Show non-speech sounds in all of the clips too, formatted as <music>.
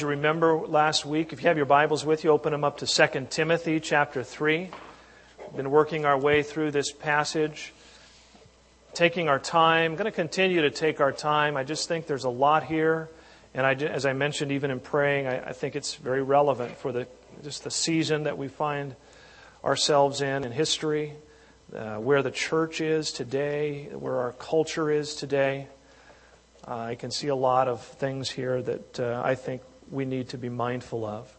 you remember last week, if you have your Bibles with you, open them up to 2 Timothy chapter 3. We've been working our way through this passage, taking our time. I'm going to continue to take our time. I just think there's a lot here. And I, as I mentioned, even in praying, I, I think it's very relevant for the, just the season that we find ourselves in in history, uh, where the church is today, where our culture is today. Uh, I can see a lot of things here that uh, I think we need to be mindful of.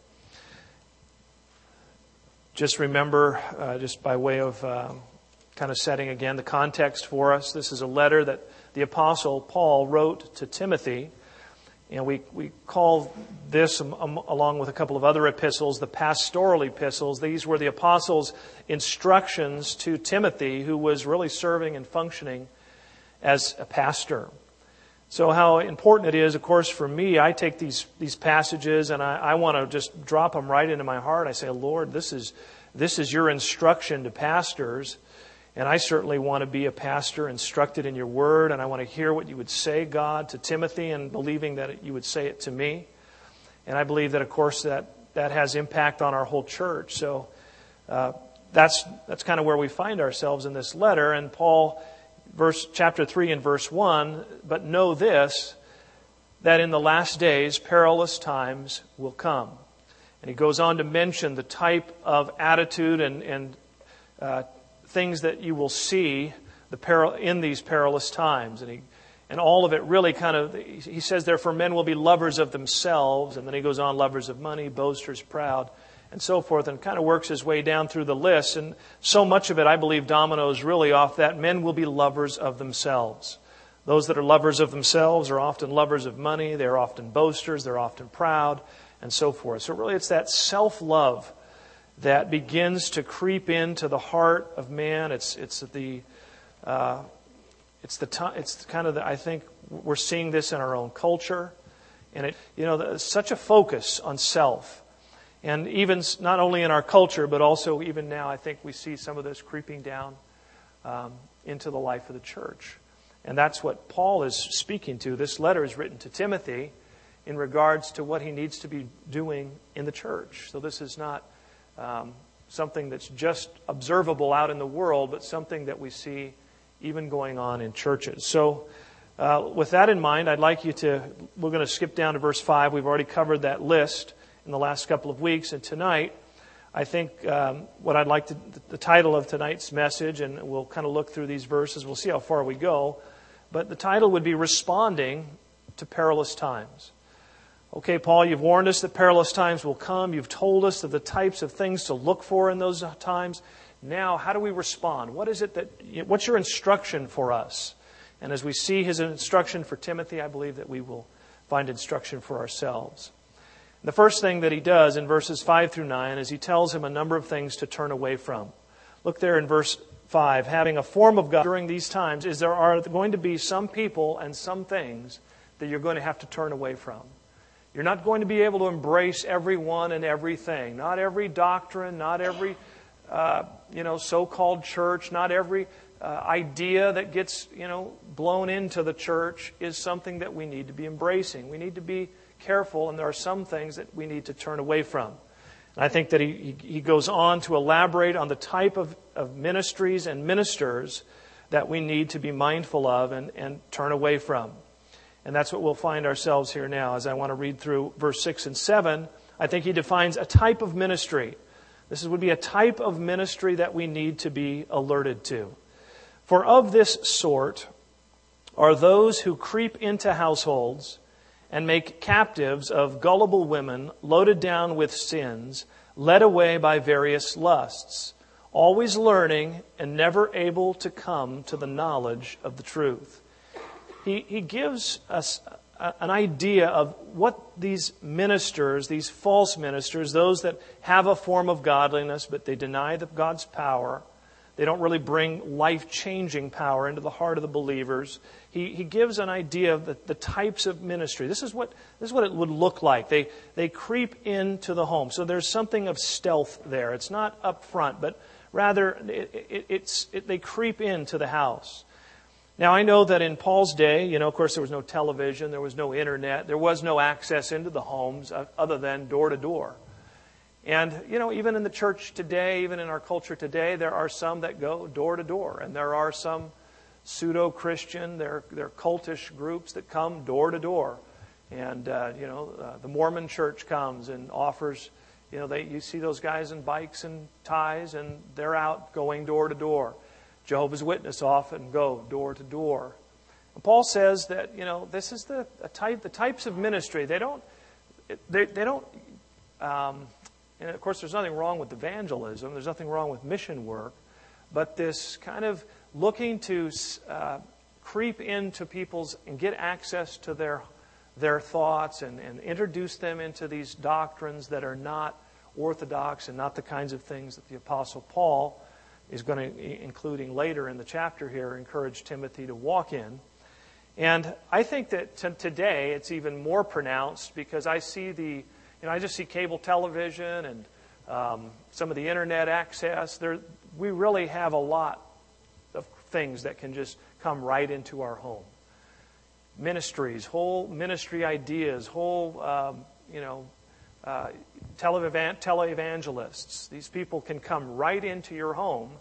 Just remember, uh, just by way of um, kind of setting again the context for us, this is a letter that the Apostle Paul wrote to Timothy. And we, we call this, um, um, along with a couple of other epistles, the pastoral epistles. These were the apostles' instructions to Timothy, who was really serving and functioning as a pastor. So, how important it is, of course, for me, I take these, these passages and I, I want to just drop them right into my heart. I say, Lord, this is, this is your instruction to pastors. And I certainly want to be a pastor instructed in your word, and I want to hear what you would say, God, to Timothy, and believing that you would say it to me. And I believe that, of course, that, that has impact on our whole church. So uh, that's, that's kind of where we find ourselves in this letter. And Paul verse, chapter 3 and verse 1 But know this, that in the last days perilous times will come. And he goes on to mention the type of attitude and, and uh, things that you will see the peril, in these perilous times. And, he, and all of it really kind of, he says, therefore men will be lovers of themselves. And then he goes on, lovers of money, boasters, proud and so forth, and kind of works his way down through the list. And so much of it, I believe, dominoes really off that men will be lovers of themselves. Those that are lovers of themselves are often lovers of money, they're often boasters, they're often proud, and so forth. So, really, it's that self love that begins to creep into the heart of man. It's, it's the. Uh, it's the it's kind of the, I think we're seeing this in our own culture, and it you know such a focus on self and even not only in our culture, but also even now, I think we see some of this creeping down um, into the life of the church. And that's what Paul is speaking to. This letter is written to Timothy in regards to what he needs to be doing in the church. So this is not um, something that's just observable out in the world, but something that we see even going on in churches. So, uh, with that in mind, I'd like you to, we're going to skip down to verse 5. We've already covered that list in the last couple of weeks. And tonight, I think um, what I'd like to, the title of tonight's message, and we'll kind of look through these verses, we'll see how far we go. But the title would be Responding to Perilous Times. Okay, Paul, you've warned us that perilous times will come. You've told us of the types of things to look for in those times. Now, how do we respond? What is it that, what's your instruction for us? And as we see his instruction for Timothy, I believe that we will find instruction for ourselves. The first thing that he does in verses 5 through 9 is he tells him a number of things to turn away from. Look there in verse 5. Having a form of God during these times is there are going to be some people and some things that you're going to have to turn away from. You're not going to be able to embrace everyone and everything. Not every doctrine, not every uh, you know so-called church, not every uh, idea that gets you know blown into the church is something that we need to be embracing. We need to be careful, and there are some things that we need to turn away from. And I think that he, he goes on to elaborate on the type of, of ministries and ministers that we need to be mindful of and, and turn away from. And that's what we'll find ourselves here now. As I want to read through verse 6 and 7, I think he defines a type of ministry. This would be a type of ministry that we need to be alerted to. For of this sort are those who creep into households and make captives of gullible women loaded down with sins, led away by various lusts, always learning and never able to come to the knowledge of the truth. He, he gives us an idea of what these ministers, these false ministers, those that have a form of godliness but they deny the God's power, they don't really bring life changing power into the heart of the believers. He, he gives an idea of the, the types of ministry. This is, what, this is what it would look like. They, they creep into the home. So there's something of stealth there. It's not up front, but rather it, it, it's, it, they creep into the house. Now, I know that in Paul's day, you know, of course, there was no television, there was no internet, there was no access into the homes uh, other than door to door. And, you know, even in the church today, even in our culture today, there are some that go door to door, and there are some pseudo Christian, they're, they're cultish groups that come door to door. And, uh, you know, uh, the Mormon church comes and offers, you know, they, you see those guys in bikes and ties, and they're out going door to door. Jehovah's Witness often go door to door. Paul says that, you know, this is the type, the types of ministry. They don't, they, they don't, um, and of course, there's nothing wrong with evangelism, there's nothing wrong with mission work, but this kind of looking to uh, creep into people's and get access to their, their thoughts and, and introduce them into these doctrines that are not orthodox and not the kinds of things that the Apostle Paul is going to, including later in the chapter here, encourage Timothy to walk in. And I think that t- today it's even more pronounced because I see the you know, I just see cable television and um, some of the internet access. There, we really have a lot of things that can just come right into our home. Ministries, whole ministry ideas, whole, um, you know, uh, televangelists. These people can come right into your home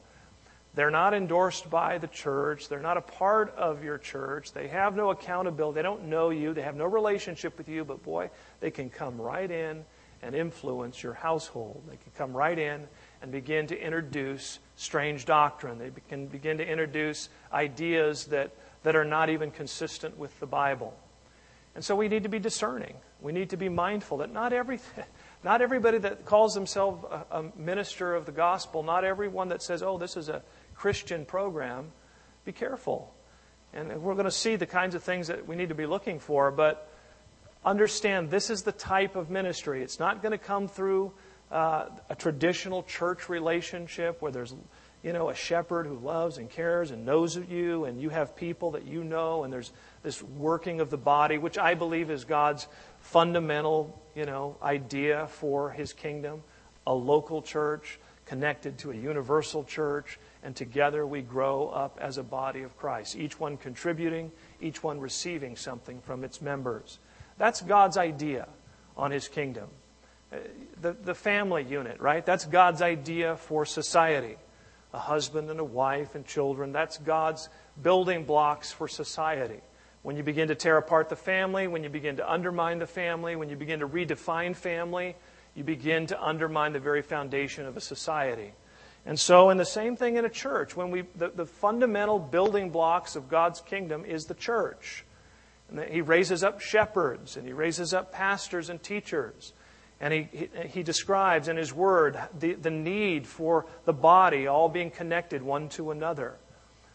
they're not endorsed by the church. They're not a part of your church. They have no accountability. They don't know you. They have no relationship with you. But boy, they can come right in and influence your household. They can come right in and begin to introduce strange doctrine. They can begin to introduce ideas that, that are not even consistent with the Bible. And so we need to be discerning. We need to be mindful that not everything. <laughs> Not everybody that calls themselves a, a minister of the gospel, not everyone that says, oh, this is a Christian program, be careful. And we're going to see the kinds of things that we need to be looking for, but understand this is the type of ministry. It's not going to come through uh, a traditional church relationship where there's you know a shepherd who loves and cares and knows you and you have people that you know and there's this working of the body which i believe is god's fundamental you know idea for his kingdom a local church connected to a universal church and together we grow up as a body of Christ, each one contributing, each one receiving something from its members. That's God's idea on His kingdom. Uh, the, the family unit, right? That's God's idea for society. A husband and a wife and children, that's God's building blocks for society. When you begin to tear apart the family, when you begin to undermine the family, when you begin to redefine family, you begin to undermine the very foundation of a society. And so, in the same thing in a church, when we the, the fundamental building blocks of God's kingdom is the church. And he raises up shepherds and he raises up pastors and teachers. And he, he, he describes in his word the, the need for the body all being connected one to another.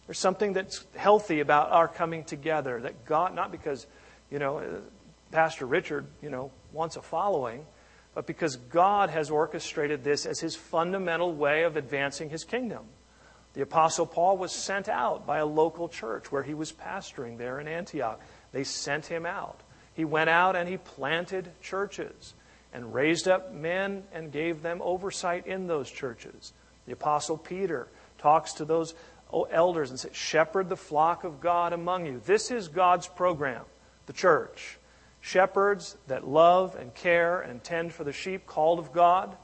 There's something that's healthy about our coming together that God, not because, you know, uh, Pastor Richard, you know, wants a following, but because God has orchestrated this as his fundamental way of advancing his kingdom. The Apostle Paul was sent out by a local church where he was pastoring there in Antioch. They sent him out. He went out and he planted churches and raised up men and gave them oversight in those churches. The Apostle Peter talks to those elders and says, Shepherd the flock of God among you. This is God's program, the church shepherds that love and care and tend for the sheep, called of God,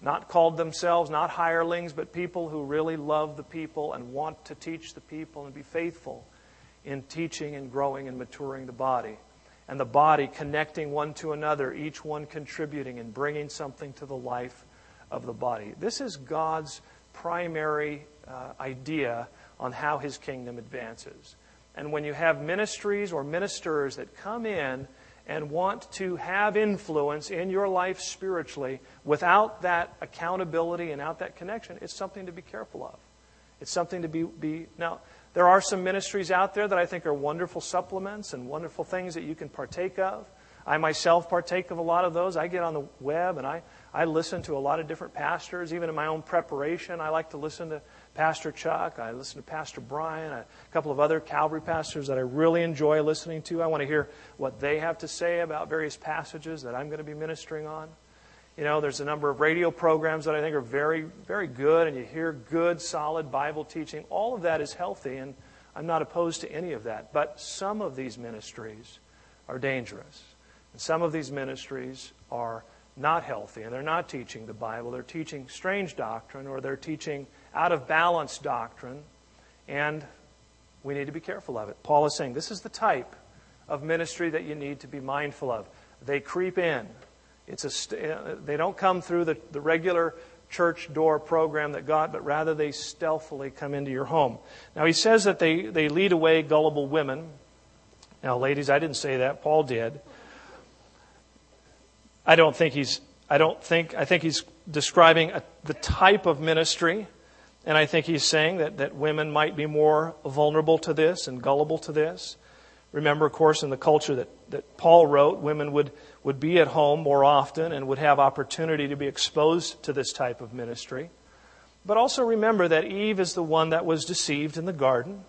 not called themselves, not hirelings, but people who really love the people and want to teach the people and be faithful in teaching and growing and maturing the body. And the body connecting one to another, each one contributing and bringing something to the life of the body. This is God's primary uh, idea on how his kingdom advances. And when you have ministries or ministers that come in and want to have influence in your life spiritually without that accountability and out that connection, it's something to be careful of. It's something to be, be now. There are some ministries out there that I think are wonderful supplements and wonderful things that you can partake of. I myself partake of a lot of those. I get on the web and I, I listen to a lot of different pastors. Even in my own preparation, I like to listen to Pastor Chuck. I listen to Pastor Brian, a couple of other Calvary pastors that I really enjoy listening to. I want to hear what they have to say about various passages that I'm going to be ministering on. You know, there's a number of radio programs that I think are very, very good, and you hear good, solid Bible teaching. All of that is healthy, and I'm not opposed to any of that. But some of these ministries are dangerous. And some of these ministries are not healthy and they're not teaching the Bible. They're teaching strange doctrine or they're teaching out of balance doctrine. And we need to be careful of it. Paul is saying this is the type of ministry that you need to be mindful of. They creep in. It's a, uh, they don't come through the, the regular church door program that God, but rather they stealthily come into your home. Now, he says that they, they lead away gullible women. Now, ladies, I didn't say that. Paul did. I don't think he's, I don't think, I think he's describing a, the type of ministry. And I think he's saying that, that women might be more vulnerable to this and gullible to this. Remember, of course, in the culture that, that Paul wrote, women would, would be at home more often and would have opportunity to be exposed to this type of ministry. But also remember that Eve is the one that was deceived in the garden,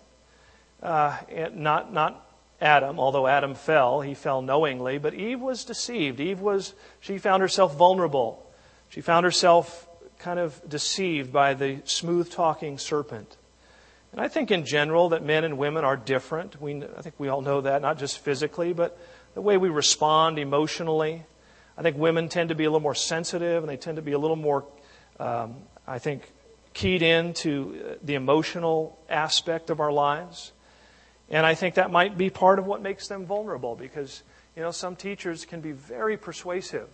uh, not, not Adam, although Adam fell, he fell knowingly, but Eve was deceived. Eve was, she found herself vulnerable. She found herself kind of deceived by the smooth talking serpent. And I think in general that men and women are different. We, I think we all know that, not just physically, but the way we respond emotionally. I think women tend to be a little more sensitive and they tend to be a little more, um, I think, keyed in to the emotional aspect of our lives. And I think that might be part of what makes them vulnerable because, you know, some teachers can be very persuasive.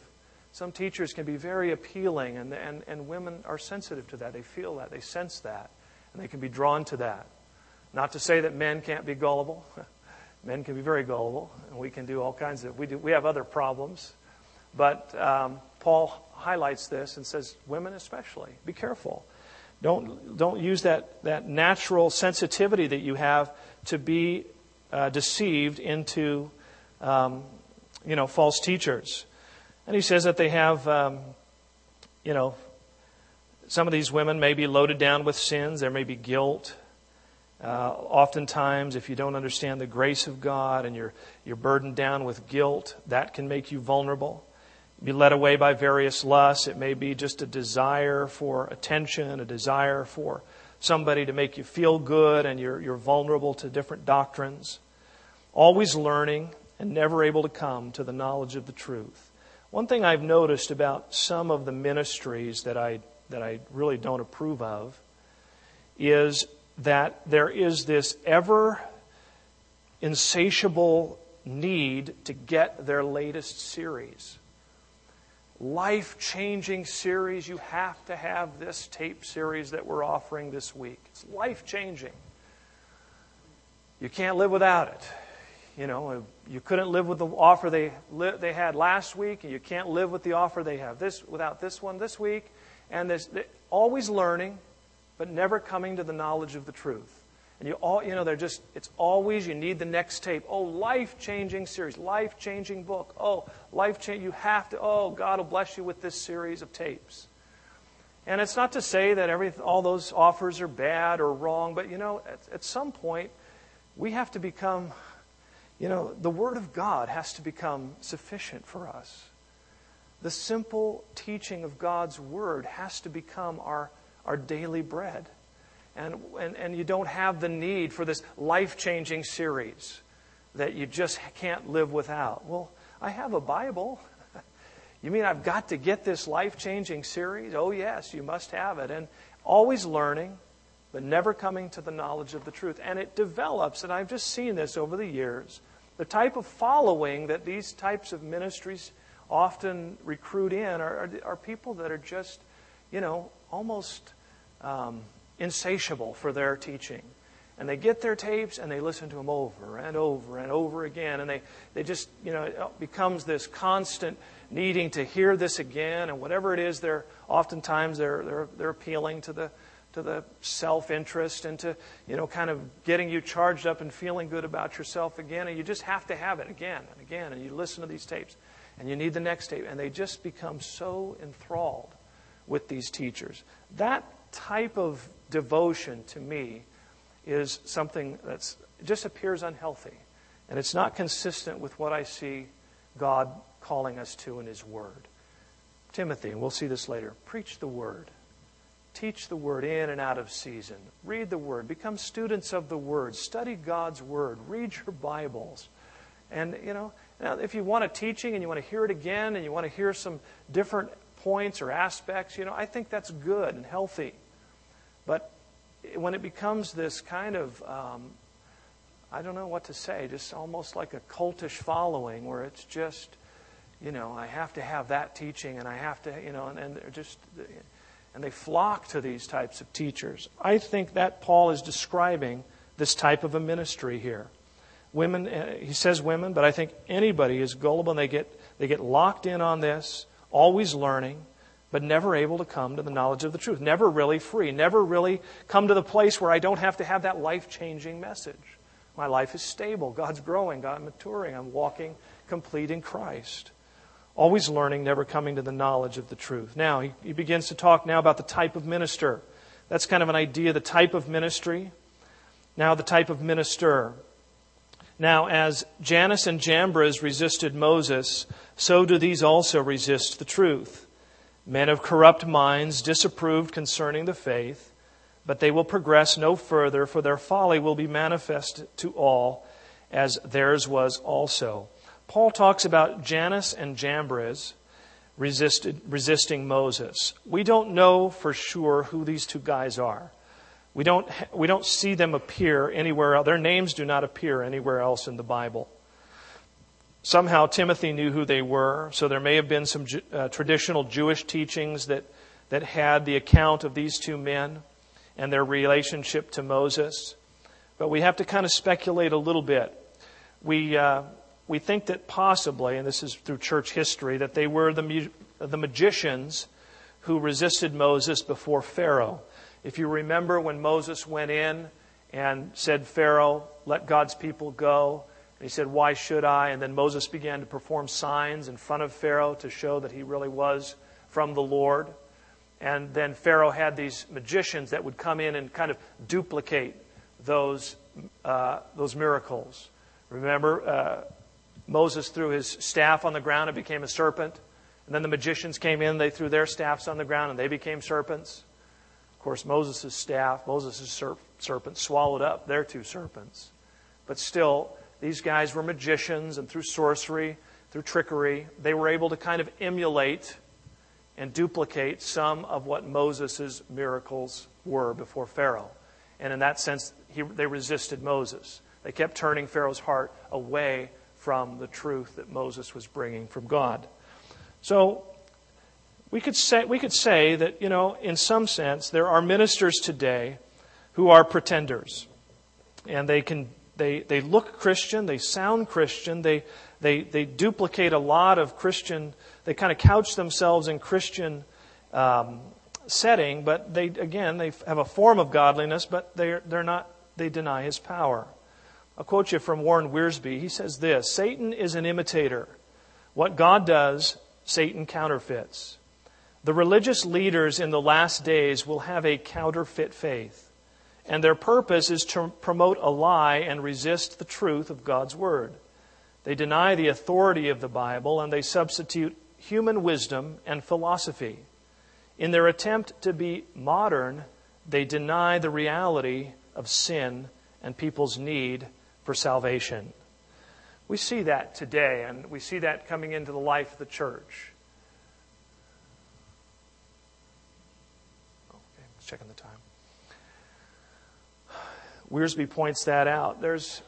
Some teachers can be very appealing, and, and, and women are sensitive to that. They feel that, they sense that, and they can be drawn to that. Not to say that men can't be gullible. <laughs> men can be very gullible, and we can do all kinds of, we, do, we have other problems. But um, Paul highlights this and says, women especially, be careful. Don't, don't use that, that natural sensitivity that you have to be uh, deceived into, um, you know, false teachers. And he says that they have, um, you know, some of these women may be loaded down with sins. There may be guilt. Uh, oftentimes, if you don't understand the grace of God and you're, you're burdened down with guilt, that can make you vulnerable. Be led away by various lusts. It may be just a desire for attention, a desire for somebody to make you feel good, and you're, you're vulnerable to different doctrines. Always learning and never able to come to the knowledge of the truth. One thing I've noticed about some of the ministries that I, that I really don't approve of is that there is this ever insatiable need to get their latest series life changing series. You have to have this tape series that we're offering this week. It's life changing. You can't live without it. You know, uh, you couldn't live with the offer they, they had last week, and you can't live with the offer they have this without this one this week. And this, always learning, but never coming to the knowledge of the truth. And you all, you know, they're just, it's always, you need the next tape. Oh, life changing series, life changing book. Oh, life change, you have to, oh, God will bless you with this series of tapes. And it's not to say that every, all those offers are bad or wrong, but you know, at, at some point, we have to become, you know, the Word of God has to become sufficient for us. The simple teaching of God's Word has to become our, our daily bread and, and, and you don't have the need for this life changing series that you just can't live without. Well, I have a Bible. <laughs> you mean I've got to get this life changing series? Oh, yes, you must have it. And always learning, but never coming to the knowledge of the truth. And it develops, and I've just seen this over the years, the type of following that these types of ministries often recruit in are, are, are people that are just, you know, almost. Um, insatiable for their teaching. And they get their tapes and they listen to them over and over and over again. And they, they just, you know, it becomes this constant needing to hear this again. And whatever it is, they're oftentimes they're, they're, they're appealing to the, to the self interest and to, you know, kind of getting you charged up and feeling good about yourself again. And you just have to have it again and again. And you listen to these tapes and you need the next tape. And they just become so enthralled with these teachers. That type of devotion to me is something that just appears unhealthy. And it's not consistent with what I see God calling us to in His Word. Timothy, and we'll see this later, preach the Word. Teach the Word in and out of season. Read the Word. Become students of the Word. Study God's Word. Read your Bibles. And, you know, now if you want a teaching and you want to hear it again and you want to hear some different points or aspects, you know, I think that's good and healthy. But when it becomes this kind of, um, I don't know what to say, just almost like a cultish following where it's just, you know, I have to have that teaching and I have to, you know, and, and just, and they flock to these types of teachers. I think that Paul is describing this type of a ministry here. Women, uh, he says women, but I think anybody is gullible and they get, they get locked in on this, always learning, but never able to come to the knowledge of the truth. Never really free. Never really come to the place where I don't have to have that life changing message. My life is stable. God's growing. God's maturing. I'm walking complete in Christ always learning, never coming to the knowledge of the truth. Now, he, he begins to talk now about the type of minister. That's kind of an idea, the type of ministry. Now, the type of minister. Now, as Jannes and Jambres resisted Moses, so do these also resist the truth. Men of corrupt minds disapproved concerning the faith, but they will progress no further, for their folly will be manifest to all, as theirs was also. Paul talks about Jannes and Jambres resisted, resisting Moses. We don't know for sure who these two guys are. We don't, we don't see them appear anywhere else. Their names do not appear anywhere else in the Bible. Somehow Timothy knew who they were, so there may have been some uh, traditional Jewish teachings that, that had the account of these two men and their relationship to Moses. But we have to kind of speculate a little bit. We, uh, we think that possibly, and this is through church history, that they were the, the magicians who resisted Moses before Pharaoh. If you remember when Moses went in and said, Pharaoh, let God's people go, and he said, Why should I? And then Moses began to perform signs in front of Pharaoh to show that he really was from the Lord. And then Pharaoh had these magicians that would come in and kind of duplicate those, uh, those miracles. Remember, uh, Moses threw his staff on the ground and became a serpent. And then the magicians came in, they threw their staffs on the ground and they became serpents. Of course, Moses' staff, Moses' serp- serpent, swallowed up their two serpents. But still, these guys were magicians, and through sorcery, through trickery, they were able to kind of emulate and duplicate some of what Moses' miracles were before Pharaoh. And in that sense, he, they resisted Moses. They kept turning Pharaoh's heart away from the truth that Moses was bringing from God. So we could say, we could say that, you know, in some sense, there are ministers today who are pretenders. And they can they, they look Christian, they sound Christian, they, they, they duplicate a lot of Christian, they kind of couch themselves in Christian um, setting, but they, again, they have a form of godliness, but they're, they're not, they deny his power. I'll quote you from Warren Wiersbe. He says this Satan is an imitator. What God does, Satan counterfeits. The religious leaders in the last days will have a counterfeit faith, and their purpose is to promote a lie and resist the truth of God's Word. They deny the authority of the Bible and they substitute human wisdom and philosophy. In their attempt to be modern, they deny the reality of sin and people's need for salvation. We see that today, and we see that coming into the life of the church. Okay, checking the time. Wiersbe points that out. There's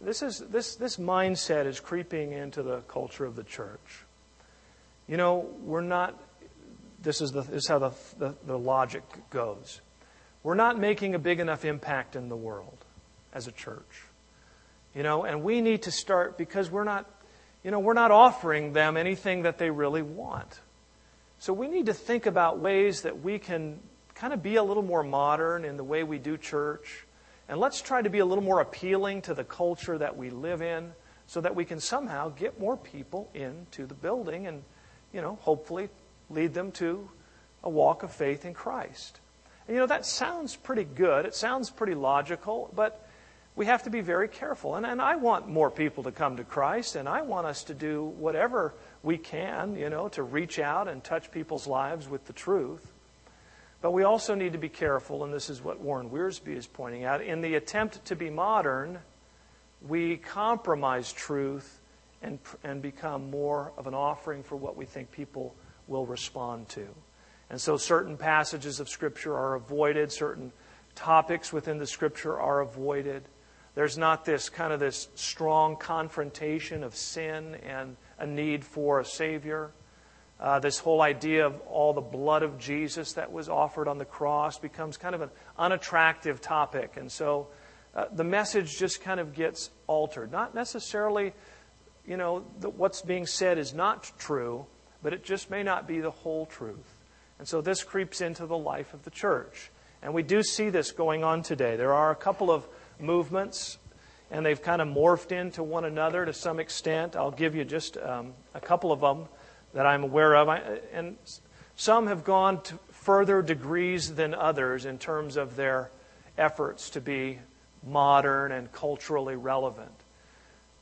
this is this this mindset is creeping into the culture of the church. You know, we're not. This is the this is how the, the, the logic goes. We're not making a big enough impact in the world as a church. You know, and we need to start because we're not, you know, we're not offering them anything that they really want. So we need to think about ways that we can kind of be a little more modern in the way we do church. And let's try to be a little more appealing to the culture that we live in so that we can somehow get more people into the building and, you know, hopefully lead them to a walk of faith in Christ. And, you know, that sounds pretty good. It sounds pretty logical, but we have to be very careful. And, and I want more people to come to Christ, and I want us to do whatever we can, you know, to reach out and touch people's lives with the truth. But we also need to be careful, and this is what Warren Wiersbe is pointing out. In the attempt to be modern, we compromise truth and, and become more of an offering for what we think people will respond to. And so certain passages of Scripture are avoided, certain topics within the Scripture are avoided. There's not this kind of this strong confrontation of sin and a need for a Savior. Uh, this whole idea of all the blood of Jesus that was offered on the cross becomes kind of an unattractive topic. And so uh, the message just kind of gets altered. Not necessarily, you know, what's being said is not true, but it just may not be the whole truth. And so this creeps into the life of the church. And we do see this going on today. There are a couple of movements, and they've kind of morphed into one another to some extent. I'll give you just um, a couple of them that I'm aware of. I, and some have gone to further degrees than others in terms of their efforts to be modern and culturally relevant.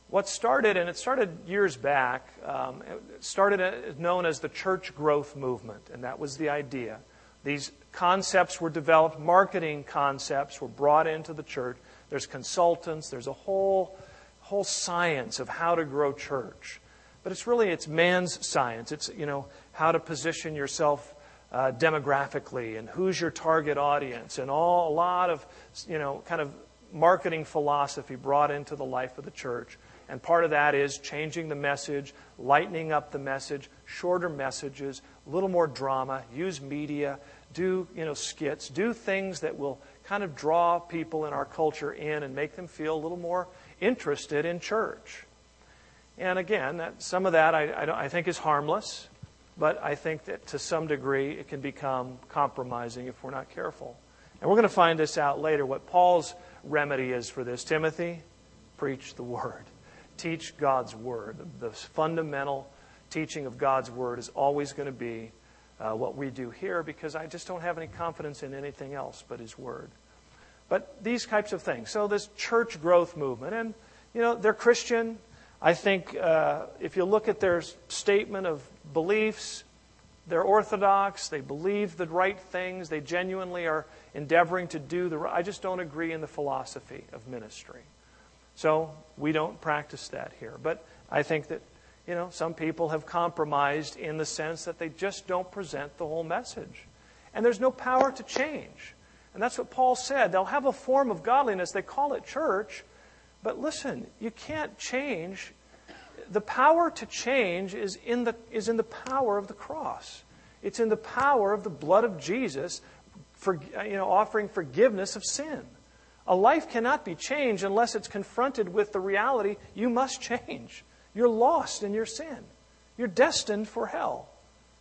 What started, and it started years back, um, it started as known as the church growth movement, and that was the idea. These concepts were developed, marketing concepts were brought into the church. There's consultants, there's a whole, whole science of how to grow church. But it's really it's man's science. It's you know how to position yourself uh, demographically and who's your target audience and all a lot of you know kind of marketing philosophy brought into the life of the church. And part of that is changing the message, lightening up the message, shorter messages, a little more drama, use media, do you know skits, do things that will kind of draw people in our culture in and make them feel a little more interested in church. And again, that, some of that I, I, I think is harmless, but I think that to some degree it can become compromising if we're not careful. And we're going to find this out later what Paul's remedy is for this. Timothy, preach the word. Teach God's word. The fundamental teaching of God's word is always going to be uh, what we do here because I just don't have any confidence in anything else but His Word. But these types of things. So, this church growth movement, and, you know, they're Christian. I think uh, if you look at their statement of beliefs, they're orthodox. They believe the right things. They genuinely are endeavoring to do the right. I just don't agree in the philosophy of ministry. So we don't practice that here. But I think that, you know, some people have compromised in the sense that they just don't present the whole message. And there's no power to change. And that's what Paul said. They'll have a form of godliness. They call it church but listen, you can't change. The power to change is in the, is in the power of the cross. It's in the power of the blood of Jesus for, you know, offering forgiveness of sin. A life cannot be changed unless it's confronted with the reality you must <laughs> change. You're lost in your sin. You're destined for hell.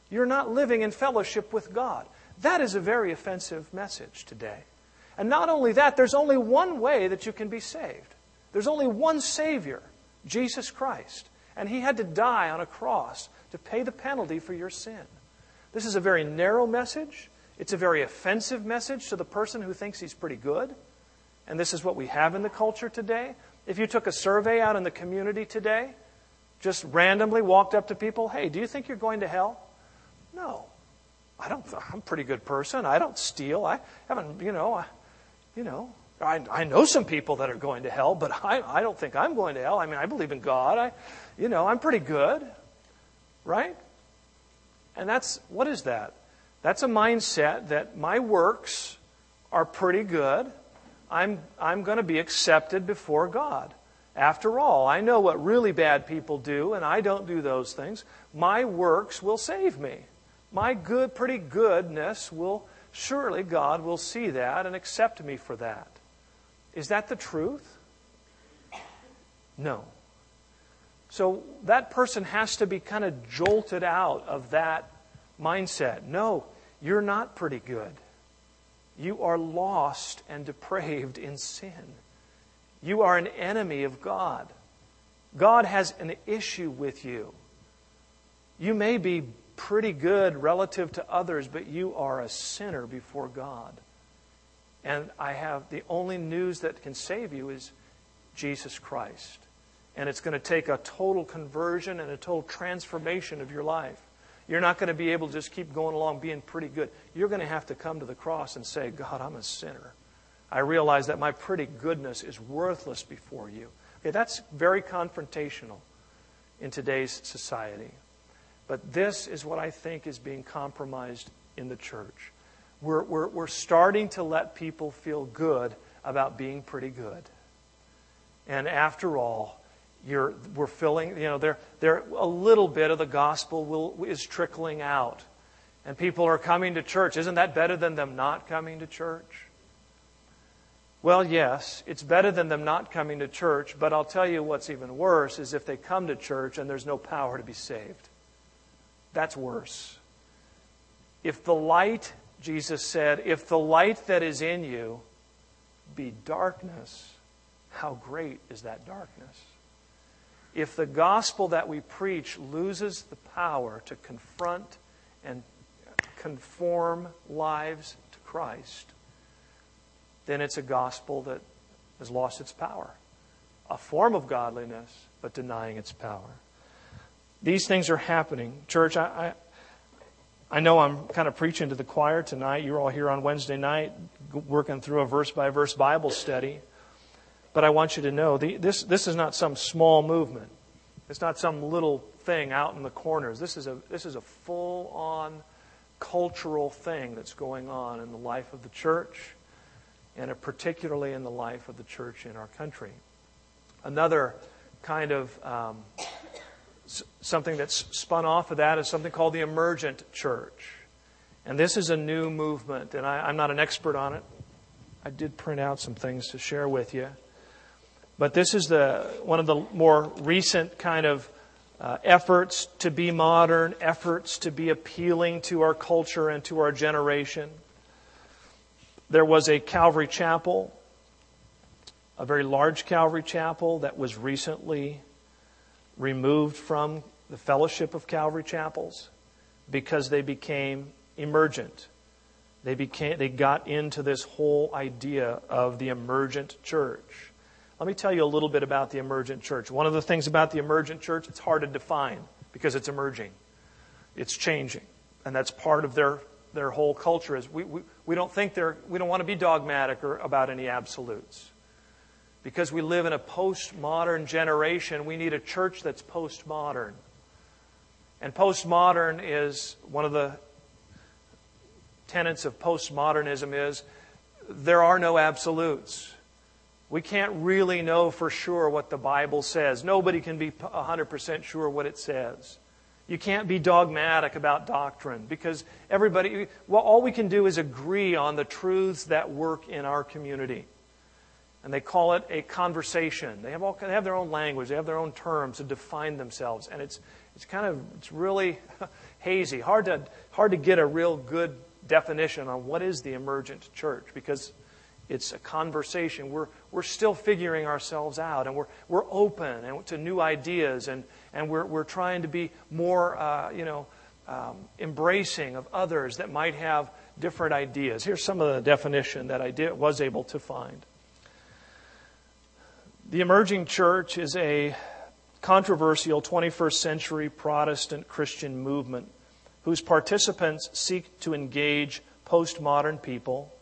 You're not living in fellowship with God. That is a very offensive message today. And not only that, there's only one way that you can be saved. There's only one Savior, Jesus Christ. And He had to die on a cross to pay the penalty for your sin. This is a very narrow message. It's a very offensive message to the person who thinks he's pretty good. And this is what we have in the culture today. If you took a survey out in the community today, just randomly walked up to people, hey, do you think you're going to hell? No. I don't, I'm a pretty good person. I don't steal. I haven't, you know, I, you know, I, I know some people that are going to hell, but I, I don't think I'm going to hell. I mean, I believe in God. I, you know, I'm pretty good, right? And that's, what is that? That's a mindset that my works are pretty good. I'm, I'm going to be accepted before God. After all, I know what really bad people do, and I don't do those things. My works will save me. My good, pretty goodness will, surely God will see that and accept me for that. Is that the truth? No. So that person has to be kind of jolted out of that mindset. No, you're not pretty good. You are lost and depraved in sin. You are an enemy of God. God has an issue with you. You may be pretty good relative to others, but you are a sinner before God. And I have the only news that can save you is Jesus Christ. And it's going to take a total conversion and a total transformation of your life. You're not going to be able to just keep going along being pretty good. You're going to have to come to the cross and say, God, I'm a sinner. I realize that my pretty goodness is worthless before you. Okay, that's very confrontational in today's society. But this is what I think is being compromised in the church. We're, we're, we're starting to let people feel good about being pretty good. And after all, you're, we're filling, you know, there, there, a little bit of the gospel will, is trickling out. And people are coming to church. Isn't that better than them not coming to church? Well, yes, it's better than them not coming to church, but I'll tell you what's even worse is if they come to church and there's no power to be saved. That's worse. If the light, Jesus said, if the light that is in you be darkness, how great is that darkness? If the gospel that we preach loses the power to confront and conform lives to Christ, then it's a gospel that has lost its power. A form of godliness, but denying its power. These things are happening. Church, I, I, I know I'm kind of preaching to the choir tonight. You're all here on Wednesday night working through a verse by verse Bible study. But I want you to know the, this, this is not some small movement. It's not some little thing out in the corners. This is a, this is a full on cultural thing that's going on in the life of the church and particularly in the life of the church in our country. Another kind of um, something that's spun off of that is something called the emergent church. And this is a new movement, and I, I'm not an expert on it. I did print out some things to share with you. But this is the, one of the more recent kind of uh, efforts to be modern, efforts to be appealing to our culture and to our generation. There was a Calvary Chapel, a very large Calvary Chapel that was recently removed from the fellowship of Calvary Chapels because they became emergent. They, became, they got into this whole idea of the emergent church. Let me tell you a little bit about the emergent church. One of the things about the emergent church, it's hard to define because it's emerging, it's changing. And that's part of their their whole culture is we, we, we don't think they're, we don't want to be dogmatic or about any absolutes. Because we live in a postmodern generation, we need a church that's postmodern. And postmodern is one of the tenets of postmodernism is there are no absolutes. We can't really know for sure what the Bible says. Nobody can be 100% sure what it says. You can't be dogmatic about doctrine because everybody, well, all we can do is agree on the truths that work in our community. And they call it a conversation. They have, all, they have their own language, they have their own terms to define themselves. And it's, it's kind of, it's really <laughs> hazy, hard to, hard to get a real good definition on what is the emergent church because it's a conversation. We're, we're still figuring ourselves out and we're, we're open and to new ideas and, and we're, we're trying to be more, uh, you know, um, embracing of others that might have different ideas. Here's some of the definition that I did, was able to find. The emerging church is a controversial 21st century Protestant Christian movement whose participants seek to engage postmodern people,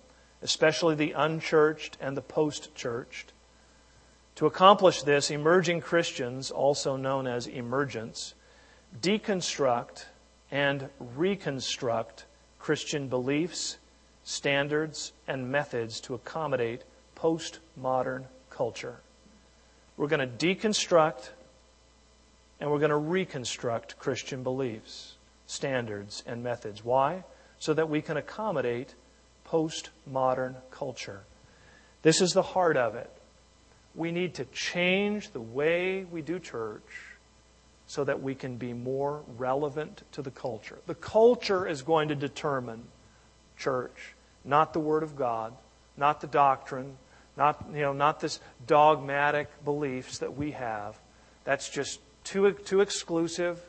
especially the unchurched and the post churched, to accomplish this, emerging Christians, also known as emergents, deconstruct and reconstruct Christian beliefs, standards, and methods to accommodate postmodern culture. We're going to deconstruct and we're going to reconstruct Christian beliefs, standards, and methods. Why? So that we can accommodate postmodern culture. This is the heart of it we need to change the way we do church so that we can be more relevant to the culture. The culture is going to determine church, not the Word of God, not the doctrine, not, you know, not this dogmatic beliefs that we have. That's just too, too exclusive,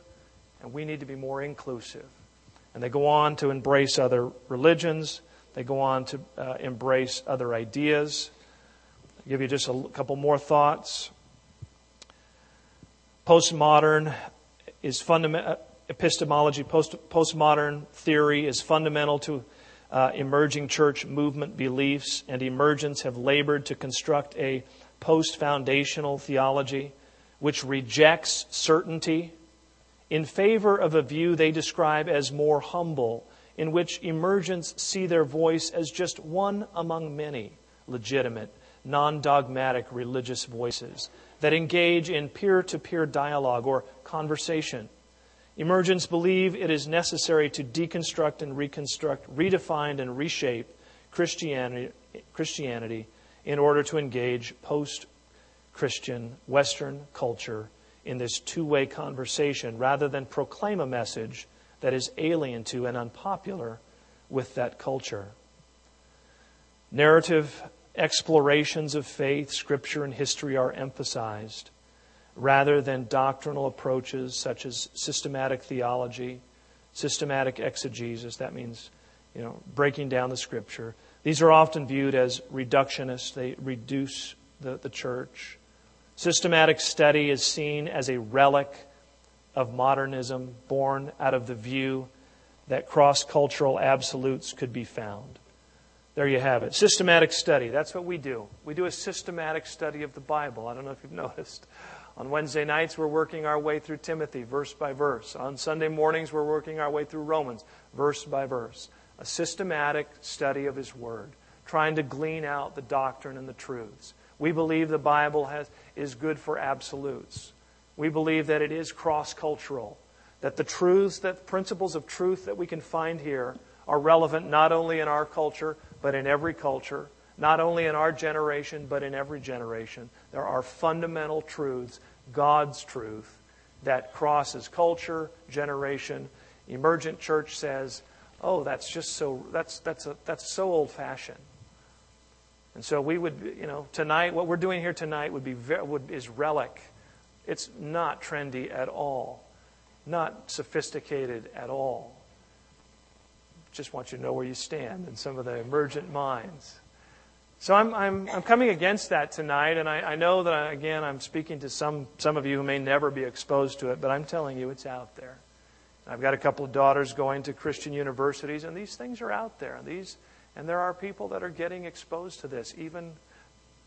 and we need to be more inclusive. And they go on to embrace other religions, they go on to uh, embrace other ideas. Give you just a couple more thoughts. Postmodern is fundament, epistemology, post, postmodern theory is fundamental to uh, emerging church movement beliefs, and emergents have labored to construct a post foundational theology which rejects certainty in favor of a view they describe as more humble, in which emergents see their voice as just one among many legitimate, non dogmatic religious voices that engage in peer to peer dialogue or conversation. Emergents believe it is necessary to deconstruct and reconstruct, redefine and reshape Christianity, Christianity in order to engage post Christian Western culture in this two way conversation rather than proclaim a message that is alien to and unpopular with that culture. Narrative explorations of faith, scripture, and history are emphasized rather than doctrinal approaches such as systematic theology, systematic exegesis. That means, you know, breaking down the scripture. These are often viewed as reductionist. They reduce the, the church. Systematic study is seen as a relic of modernism born out of the view that cross cultural absolutes could be found. There you have it. Systematic study. That's what we do. We do a systematic study of the Bible. I don't know if you've <laughs> noticed. On Wednesday nights, we're working our way through Timothy, verse by verse. On Sunday mornings, we're working our way through Romans, verse by verse. A systematic study of His Word, trying to glean out the doctrine and the truths. We believe the Bible has, is good for absolutes. We believe that it is cross cultural, that the truths, that principles of truth that we can find here are relevant not only in our culture, but in every culture, not only in our generation, but in every generation. There are fundamental truths, God's truth, that crosses culture, generation. Emergent church says, oh, that's just so, that's, that's, a, that's so old fashioned. And so we would, you know, tonight, what we're doing here tonight would be, would, is relic. It's not trendy at all, not sophisticated at all. Just want you to know where you stand in some of the emergent minds. So I'm, I'm, I'm coming against that tonight, and I, I know that, I, again, I'm speaking to some, some of you who may never be exposed to it, but I'm telling you it's out there. I've got a couple of daughters going to Christian universities, and these things are out there. And, These, and there are people that are getting exposed to this, even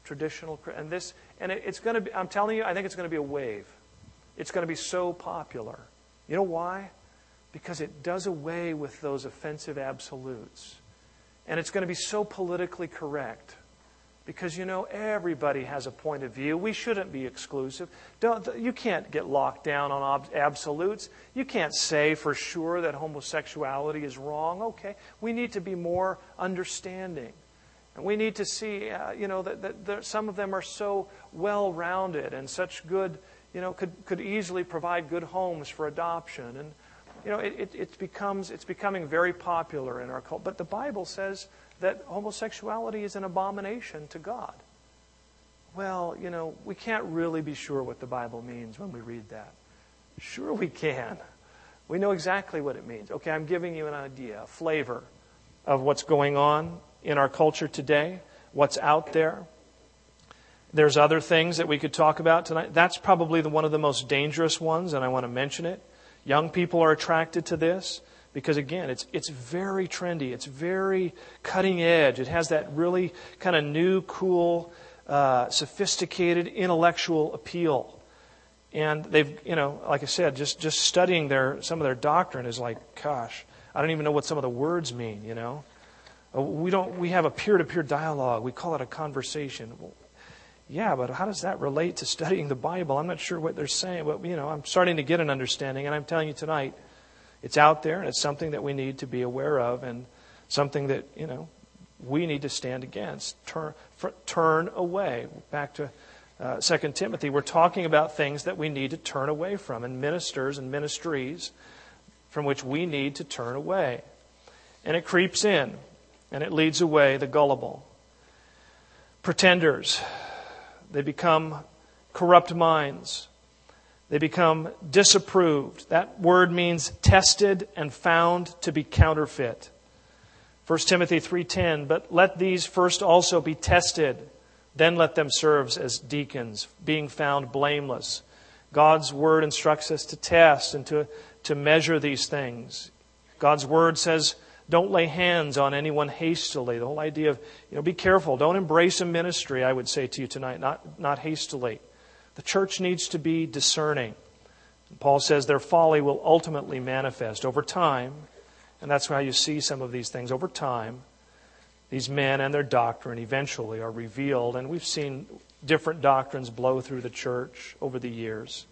traditional. And this, and it, it's going to be. I'm telling you, I think it's going to be a wave. It's going to be so popular. You know why? Because it does away with those offensive absolutes, and it's going to be so politically correct. Because, you know, everybody has a point of view. We shouldn't be exclusive. Don't, you can't get locked down on absolutes. You can't say for sure that homosexuality is wrong. Okay, we need to be more understanding. And we need to see, uh, you know, that, that there, some of them are so well rounded and such good, you know, could, could easily provide good homes for adoption. And, you know, it, it, it becomes, it's becoming very popular in our culture. But the Bible says that homosexuality is an abomination to God. Well, you know, we can't really be sure what the Bible means when we read that. Sure, we can. We know exactly what it means. Okay, I'm giving you an idea, a flavor of what's going on in our culture today, what's out there. There's other things that we could talk about tonight. That's probably the, one of the most dangerous ones, and I want to mention it. Young people are attracted to this because again, it's it's very trendy. It's very cutting edge. It has that really kind of new, cool, uh, sophisticated intellectual appeal. And they've, you know, like I said, just just studying their some of their doctrine is like, gosh, I don't even know what some of the words mean. You know, uh, we don't. We have a peer-to-peer dialogue. We call it a conversation. Yeah, but how does that relate to studying the Bible? I'm not sure what they're saying, but you know, I'm starting to get an understanding, and I'm telling you tonight it's out there, and it's something that we need to be aware of, and something that, you know, we need to stand against. Turn, for, turn away. Back to uh, 2 Timothy, we're talking about things that we need to turn away from, and ministers and ministries from which we need to turn away. And it creeps in, and it leads away the gullible. Pretenders, they become corrupt minds. They become disapproved. That word means tested and found to be counterfeit. 1 Timothy 3:10 But let these first also be tested then let them serve as deacons being found blameless. God's word instructs us to test and to to measure these things. God's word says, don't lay hands on anyone hastily. The whole idea of, you know, be careful. Don't embrace a ministry, I would say to you tonight, not, not hastily. The church needs to be discerning. Paul says their folly will ultimately manifest over time, and that's why you see some of these things. Over time, these men and their doctrine eventually are revealed, and we've seen different doctrines blow through the church over the years.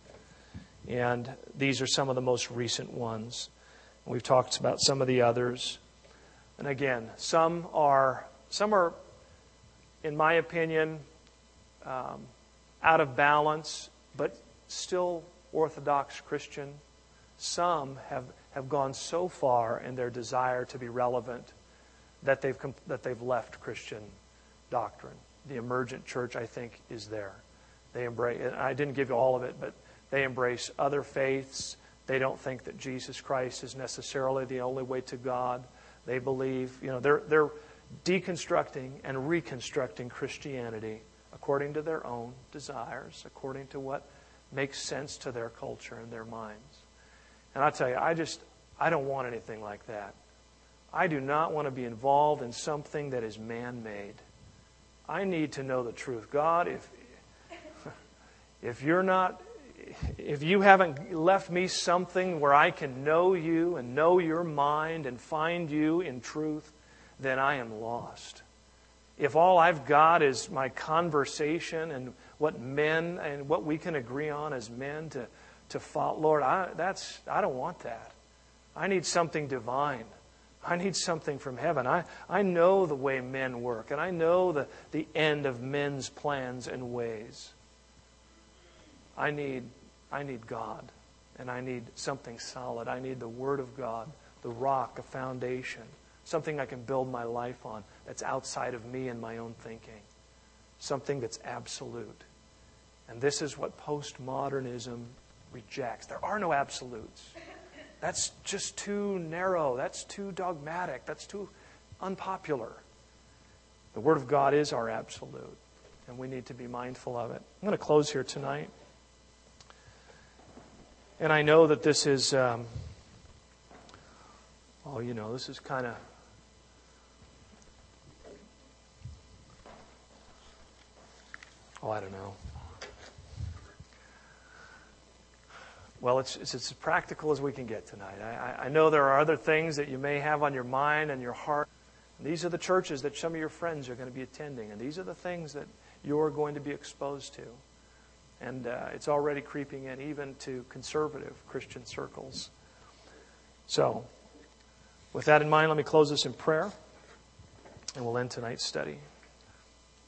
And these are some of the most recent ones. We've talked about some of the others. And again, some are, some are, in my opinion, um, out of balance, but still Orthodox Christian. Some have, have gone so far in their desire to be relevant that they've, that they've left Christian doctrine. The emergent church, I think, is there. They embrace, I didn't give you all of it, but they embrace other faiths. They don't think that Jesus Christ is necessarily the only way to God. They believe, you know, they're, they're deconstructing and reconstructing Christianity according to their own desires, according to what makes sense to their culture and their minds. And I tell you, I just, I don't want anything like that. I do not want to be involved in something that is man made. I need to know the truth. God, if, <laughs> if you're not if you haven't left me something where I can know you and know your mind and find you in truth, then I am lost. If all I've got is my conversation and what men and what we can agree on as men to, to follow, Lord, I, that's, I don't want that. I need something divine. I need something from heaven. I, I know the way men work, and I know the, the end of men's plans and ways. I need, I need God, and I need something solid. I need the Word of God, the rock, a foundation, something I can build my life on that's outside of me and my own thinking, something that's absolute. And this is what postmodernism rejects. There are no absolutes. That's just too narrow. That's too dogmatic. That's too unpopular. The Word of God is our absolute, and we need to be mindful of it. I'm going to close here tonight. And I know that this is, um, oh, you know, this is kind of. Oh, I don't know. Well, it's, it's, as practical as we can get tonight. I, I know there are other things that you may have on your mind and your heart. These are the churches that some of your friends are going to be attending, and these are the things that you're going to be exposed to. And uh, it's already creeping in even to conservative Christian circles. So, with that in mind, let me close this in prayer, and we'll end tonight's study.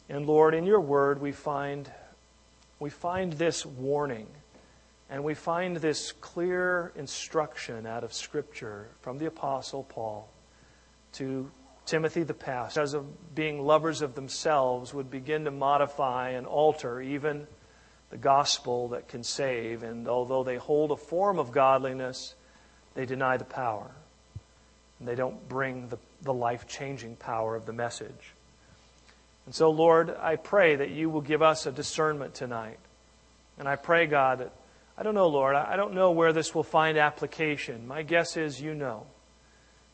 And Lord, in your word, we find, we find this warning, and we find this clear instruction out of Scripture from the Apostle Paul to Timothy the pastor, as of being lovers of themselves, would begin to modify and alter even the gospel that can save, and although they hold a form of godliness, they deny the power. And they don't bring the, the life changing power of the message. And so, Lord, I pray that you will give us a discernment tonight. And I pray, God, that I don't know, Lord, I don't know where this will find application. My guess is you know.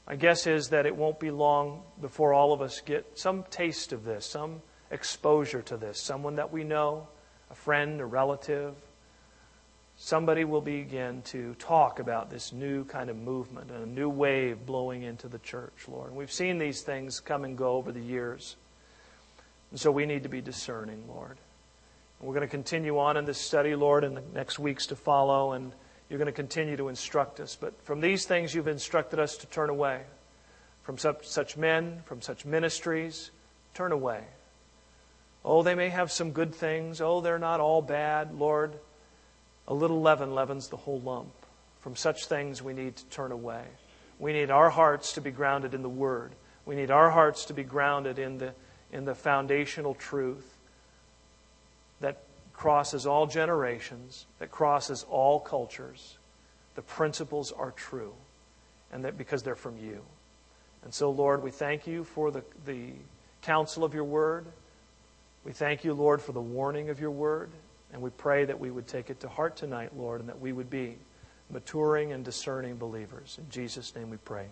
My guess is that it won't be long before all of us get some taste of this, some exposure to this, someone that we know a friend, a relative, somebody will begin to talk about this new kind of movement and a new wave blowing into the church, Lord. And we've seen these things come and go over the years. And so we need to be discerning, Lord. And we're going to continue on in this study, Lord, in the next weeks to follow, and you're going to continue to instruct us. But from these things, you've instructed us to turn away. From such, such men, from such ministries, turn away. Oh, they may have some good things. Oh, they're not all bad. Lord, a little leaven leavens the whole lump. From such things, we need to turn away. We need our hearts to be grounded in the Word. We need our hearts to be grounded in the, in the foundational truth that crosses all generations, that crosses all cultures. The principles are true, and that because they're from you. And so, Lord, we thank you for the, the counsel of your Word. We thank you, Lord, for the warning of your word, and we pray that we would take it to heart tonight, Lord, and that we would be maturing and discerning believers. In Jesus' name we pray.